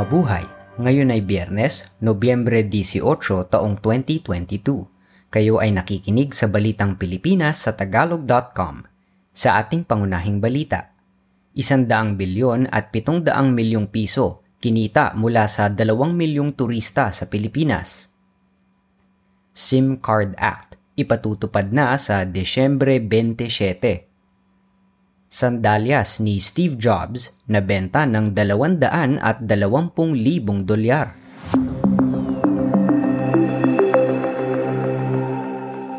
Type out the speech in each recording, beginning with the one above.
Mabuhay! Ngayon ay Biyernes, Nobyembre 18, taong 2022. Kayo ay nakikinig sa Balitang Pilipinas sa Tagalog.com. Sa ating pangunahing balita, isandaang bilyon at pitong daang milyong piso kinita mula sa dalawang milyong turista sa Pilipinas. SIM Card Act ipatutupad na sa Desyembre 27 sandalyas ni Steve Jobs na benta ng 220,000 dolyar.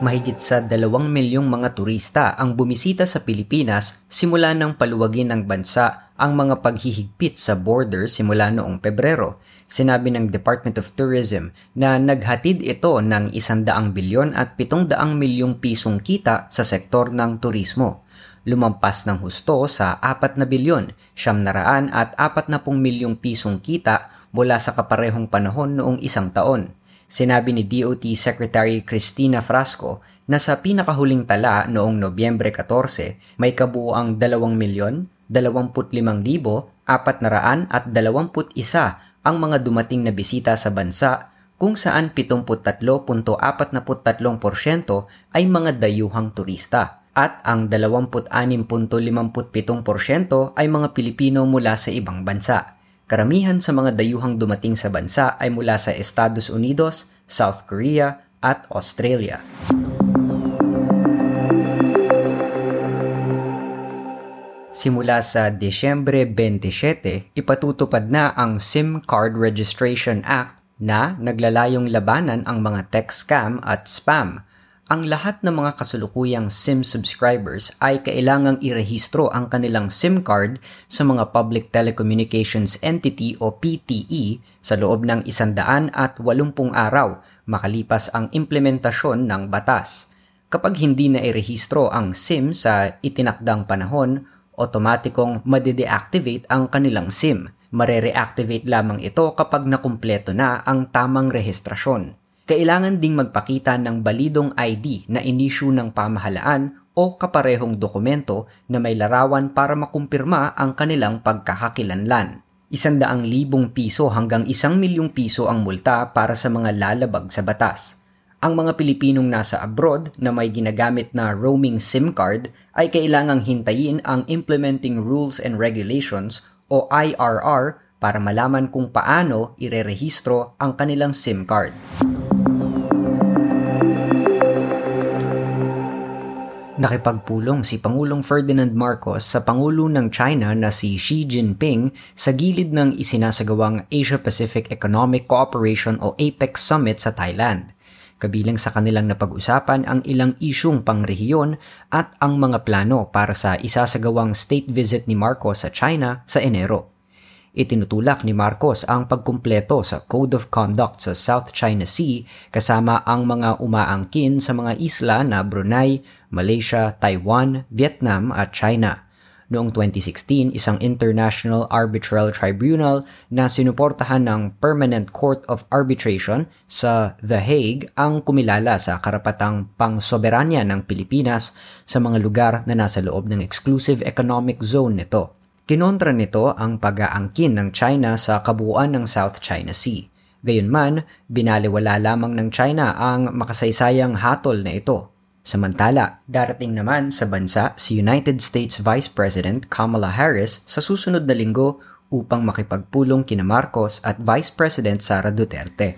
Mahigit sa 2 milyong mga turista ang bumisita sa Pilipinas simula ng paluwagin ng bansa ang mga paghihigpit sa border simula noong Pebrero. Sinabi ng Department of Tourism na naghatid ito ng 100 bilyon at 700 milyong pisong kita sa sektor ng turismo lumampas ng husto sa 4 na bilyon, siyam naraan at 40 milyong pisong kita mula sa kaparehong panahon noong isang taon. Sinabi ni DOT Secretary Cristina Frasco na sa pinakahuling tala noong Nobyembre 14 may kabuoang 2 milyon, 25,421 at 21 ang mga dumating na bisita sa bansa kung saan 73.43% ay mga dayuhang turista at ang 26.57% ay mga Pilipino mula sa ibang bansa. Karamihan sa mga dayuhang dumating sa bansa ay mula sa Estados Unidos, South Korea at Australia. Simula sa Desyembre 27, ipatutupad na ang SIM Card Registration Act na naglalayong labanan ang mga tech scam at spam ang lahat ng mga kasulukuyang SIM subscribers ay kailangang irehistro ang kanilang SIM card sa mga Public Telecommunications Entity o PTE sa loob ng 180 araw makalipas ang implementasyon ng batas. Kapag hindi na irehistro ang SIM sa itinakdang panahon, otomatikong madedeactivate ang kanilang SIM. Mare-reactivate lamang ito kapag nakumpleto na ang tamang rehistrasyon kailangan ding magpakita ng balidong ID na inisyu ng pamahalaan o kaparehong dokumento na may larawan para makumpirma ang kanilang pagkakakilanlan. Isandaang libong piso hanggang isang milyong piso ang multa para sa mga lalabag sa batas. Ang mga Pilipinong nasa abroad na may ginagamit na roaming SIM card ay kailangang hintayin ang Implementing Rules and Regulations o IRR para malaman kung paano irerehistro ang kanilang SIM card. Nakipagpulong si Pangulong Ferdinand Marcos sa Pangulo ng China na si Xi Jinping sa gilid ng isinasagawang Asia-Pacific Economic Cooperation o APEC Summit sa Thailand. Kabilang sa kanilang napag-usapan ang ilang isyong pangrehiyon at ang mga plano para sa isasagawang state visit ni Marcos sa China sa Enero. Itinutulak ni Marcos ang pagkumpleto sa Code of Conduct sa South China Sea kasama ang mga umaangkin sa mga isla na Brunei, Malaysia, Taiwan, Vietnam at China. Noong 2016, isang International Arbitral Tribunal na sinuportahan ng Permanent Court of Arbitration sa The Hague ang kumilala sa karapatang pangsoberanya ng Pilipinas sa mga lugar na nasa loob ng exclusive economic zone nito. Kinontra nito ang pag-aangkin ng China sa kabuuan ng South China Sea. Gayunman, binaliwala lamang ng China ang makasaysayang hatol na ito. Samantala, darating naman sa bansa si United States Vice President Kamala Harris sa susunod na linggo upang makipagpulong kina Marcos at Vice President Sara Duterte.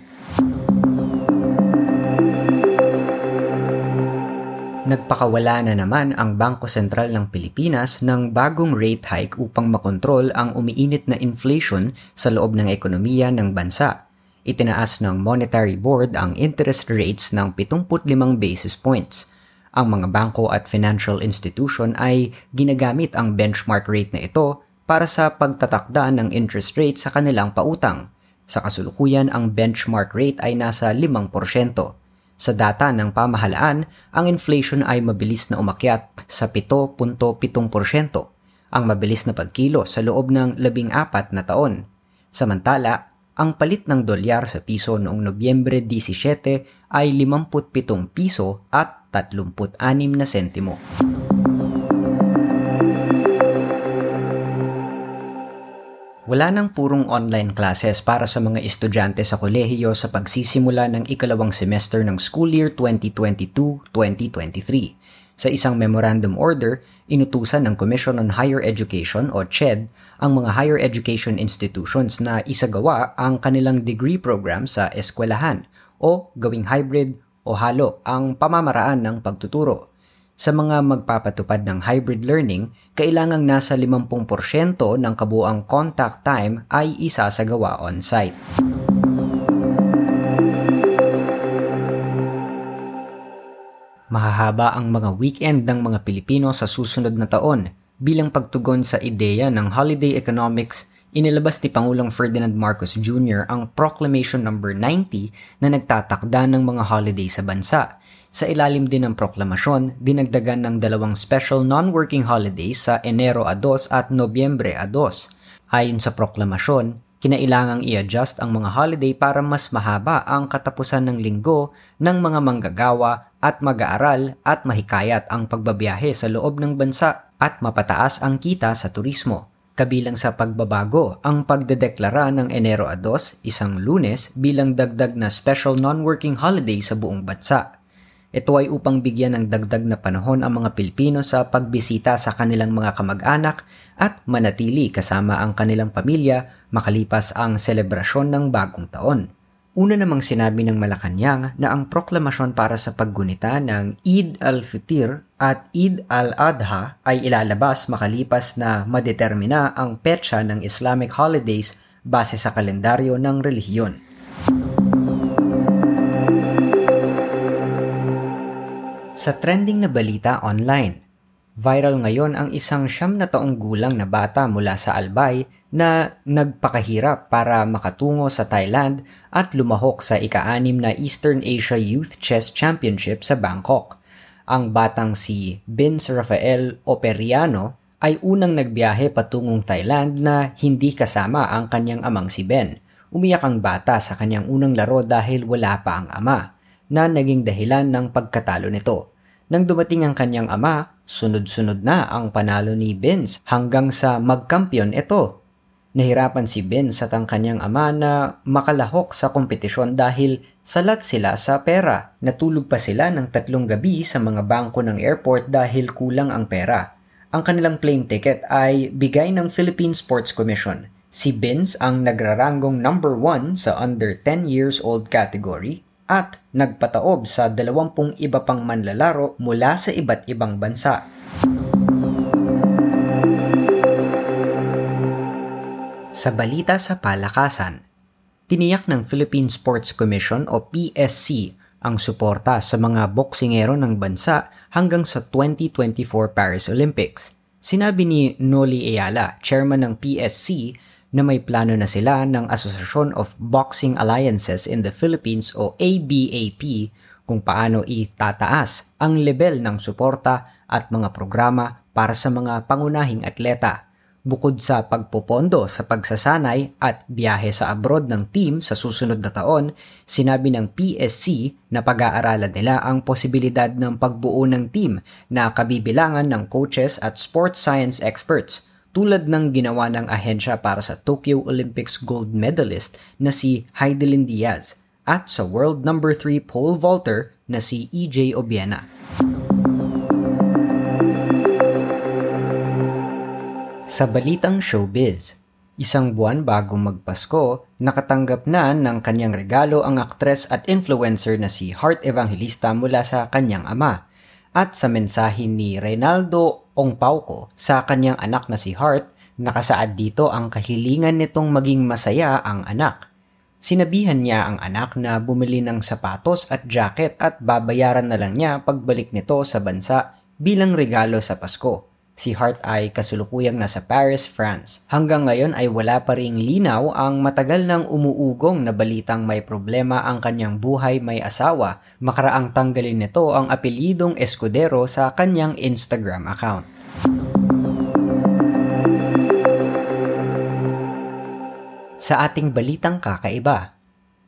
Nagpakawala na naman ang Bangko Sentral ng Pilipinas ng bagong rate hike upang makontrol ang umiinit na inflation sa loob ng ekonomiya ng bansa. Itinaas ng Monetary Board ang interest rates ng 75 basis points. Ang mga bangko at financial institution ay ginagamit ang benchmark rate na ito para sa pagtatakda ng interest rate sa kanilang pautang. Sa kasulukuyan, ang benchmark rate ay nasa 5%. Sa data ng pamahalaan, ang inflation ay mabilis na umakyat sa 7.7%, ang mabilis na pagkilo sa loob ng 14 na taon. Samantala, ang palit ng dolyar sa piso noong Nobyembre 17 ay 57 piso at 36 na sentimo. Wala nang purong online classes para sa mga estudyante sa kolehiyo sa pagsisimula ng ikalawang semester ng school year 2022-2023. Sa isang memorandum order, inutusan ng Commission on Higher Education o CHED ang mga higher education institutions na isagawa ang kanilang degree program sa eskwelahan o gawing hybrid o halo ang pamamaraan ng pagtuturo. Sa mga magpapatupad ng hybrid learning, kailangang nasa 50% ng kabuang contact time ay isasagawa on-site. Mahahaba ang mga weekend ng mga Pilipino sa susunod na taon bilang pagtugon sa ideya ng holiday economics inilabas ni Pangulong Ferdinand Marcos Jr. ang Proclamation No. 90 na nagtatakda ng mga holiday sa bansa. Sa ilalim din ng proklamasyon, dinagdagan ng dalawang special non-working holidays sa Enero a 2 at Nobyembre a 2. Ayon sa proklamasyon, kinailangang i-adjust ang mga holiday para mas mahaba ang katapusan ng linggo ng mga manggagawa at mag-aaral at mahikayat ang pagbabiyahe sa loob ng bansa at mapataas ang kita sa turismo. Kabilang sa pagbabago ang pagdedeklara ng Enero a 2, isang lunes bilang dagdag na special non-working holiday sa buong bansa. Ito ay upang bigyan ng dagdag na panahon ang mga Pilipino sa pagbisita sa kanilang mga kamag-anak at manatili kasama ang kanilang pamilya makalipas ang selebrasyon ng bagong taon. Una namang sinabi ng Malacanang na ang proklamasyon para sa paggunita ng Eid al-Fitr at Eid al-Adha ay ilalabas makalipas na madetermina ang petsa ng Islamic holidays base sa kalendaryo ng relihiyon. Sa trending na balita online, Viral ngayon ang isang siyam na taong gulang na bata mula sa Albay na nagpakahirap para makatungo sa Thailand at lumahok sa ika-anim na Eastern Asia Youth Chess Championship sa Bangkok. Ang batang si Vince Rafael Operiano ay unang nagbiyahe patungong Thailand na hindi kasama ang kanyang amang si Ben. Umiyak ang bata sa kanyang unang laro dahil wala pa ang ama, na naging dahilan ng pagkatalo nito. Nang dumating ang kanyang ama, Sunod-sunod na ang panalo ni Benz hanggang sa magkampiyon ito. Nahirapan si Benz at ang kanyang ama na makalahok sa kompetisyon dahil salat sila sa pera. Natulog pa sila ng tatlong gabi sa mga bangko ng airport dahil kulang ang pera. Ang kanilang plane ticket ay bigay ng Philippine Sports Commission. Si Benz ang nagraranggong number 1 sa under 10 years old category at nagpataob sa 20 iba pang manlalaro mula sa iba't ibang bansa. Sa balita sa palakasan, tiniyak ng Philippine Sports Commission o PSC ang suporta sa mga boksingero ng bansa hanggang sa 2024 Paris Olympics. Sinabi ni Noli Ayala, chairman ng PSC, na may plano na sila ng Association of Boxing Alliances in the Philippines o ABAP kung paano itataas ang level ng suporta at mga programa para sa mga pangunahing atleta. Bukod sa pagpopondo sa pagsasanay at biyahe sa abroad ng team sa susunod na taon, sinabi ng PSC na pag-aaralan nila ang posibilidad ng pagbuo ng team na kabibilangan ng coaches at sports science experts – tulad ng ginawa ng ahensya para sa Tokyo Olympics gold medalist na si Heidelin Diaz at sa world number 3 pole vaulter na si EJ Obiena. Sa balitang showbiz, isang buwan bago magpasko, nakatanggap na ng kanyang regalo ang aktres at influencer na si Heart Evangelista mula sa kanyang ama. At sa mensahe ni Reynaldo Ong Pauko sa kanyang anak na si Hart, nakasaad dito ang kahilingan nitong maging masaya ang anak. Sinabihan niya ang anak na bumili ng sapatos at jacket at babayaran na lang niya pagbalik nito sa bansa bilang regalo sa Pasko. Si Hart ay kasulukuyang nasa Paris, France. Hanggang ngayon ay wala pa ring linaw ang matagal nang umuugong na balitang may problema ang kanyang buhay may asawa makaraang tanggalin nito ang apelyidong Escudero sa kanyang Instagram account. Sa ating balitang kakaiba,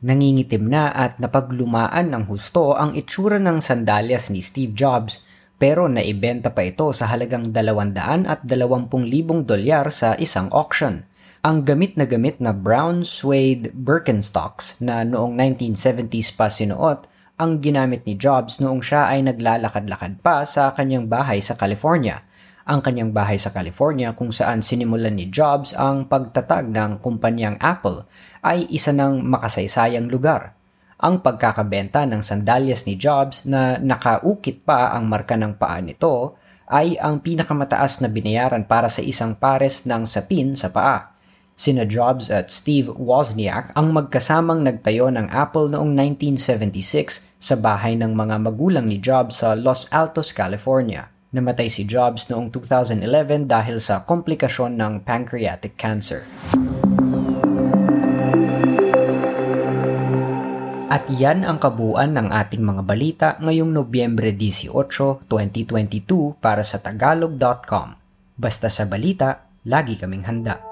nangingitim na at napaglumaan ng husto ang itsura ng sandalyas ni Steve Jobs pero naibenta pa ito sa halagang 220,000 dolyar sa isang auction. ang gamit na gamit na brown suede Birkenstocks na noong 1970s pa sinuot ang ginamit ni Jobs noong siya ay naglalakad-lakad pa sa kanyang bahay sa California. Ang kanyang bahay sa California kung saan sinimulan ni Jobs ang pagtatag ng kumpanyang Apple ay isa ng makasaysayang lugar. Ang pagkakabenta ng sandalyas ni Jobs na nakaukit pa ang marka ng paa nito ay ang pinakamataas na binayaran para sa isang pares ng sapin sa paa. Sina Jobs at Steve Wozniak ang magkasamang nagtayo ng Apple noong 1976 sa bahay ng mga magulang ni Jobs sa Los Altos, California. Namatay si Jobs noong 2011 dahil sa komplikasyon ng pancreatic cancer. At yan ang kabuuan ng ating mga balita ngayong Nobyembre 18, 2022 para sa tagalog.com. Basta sa balita, lagi kaming handa.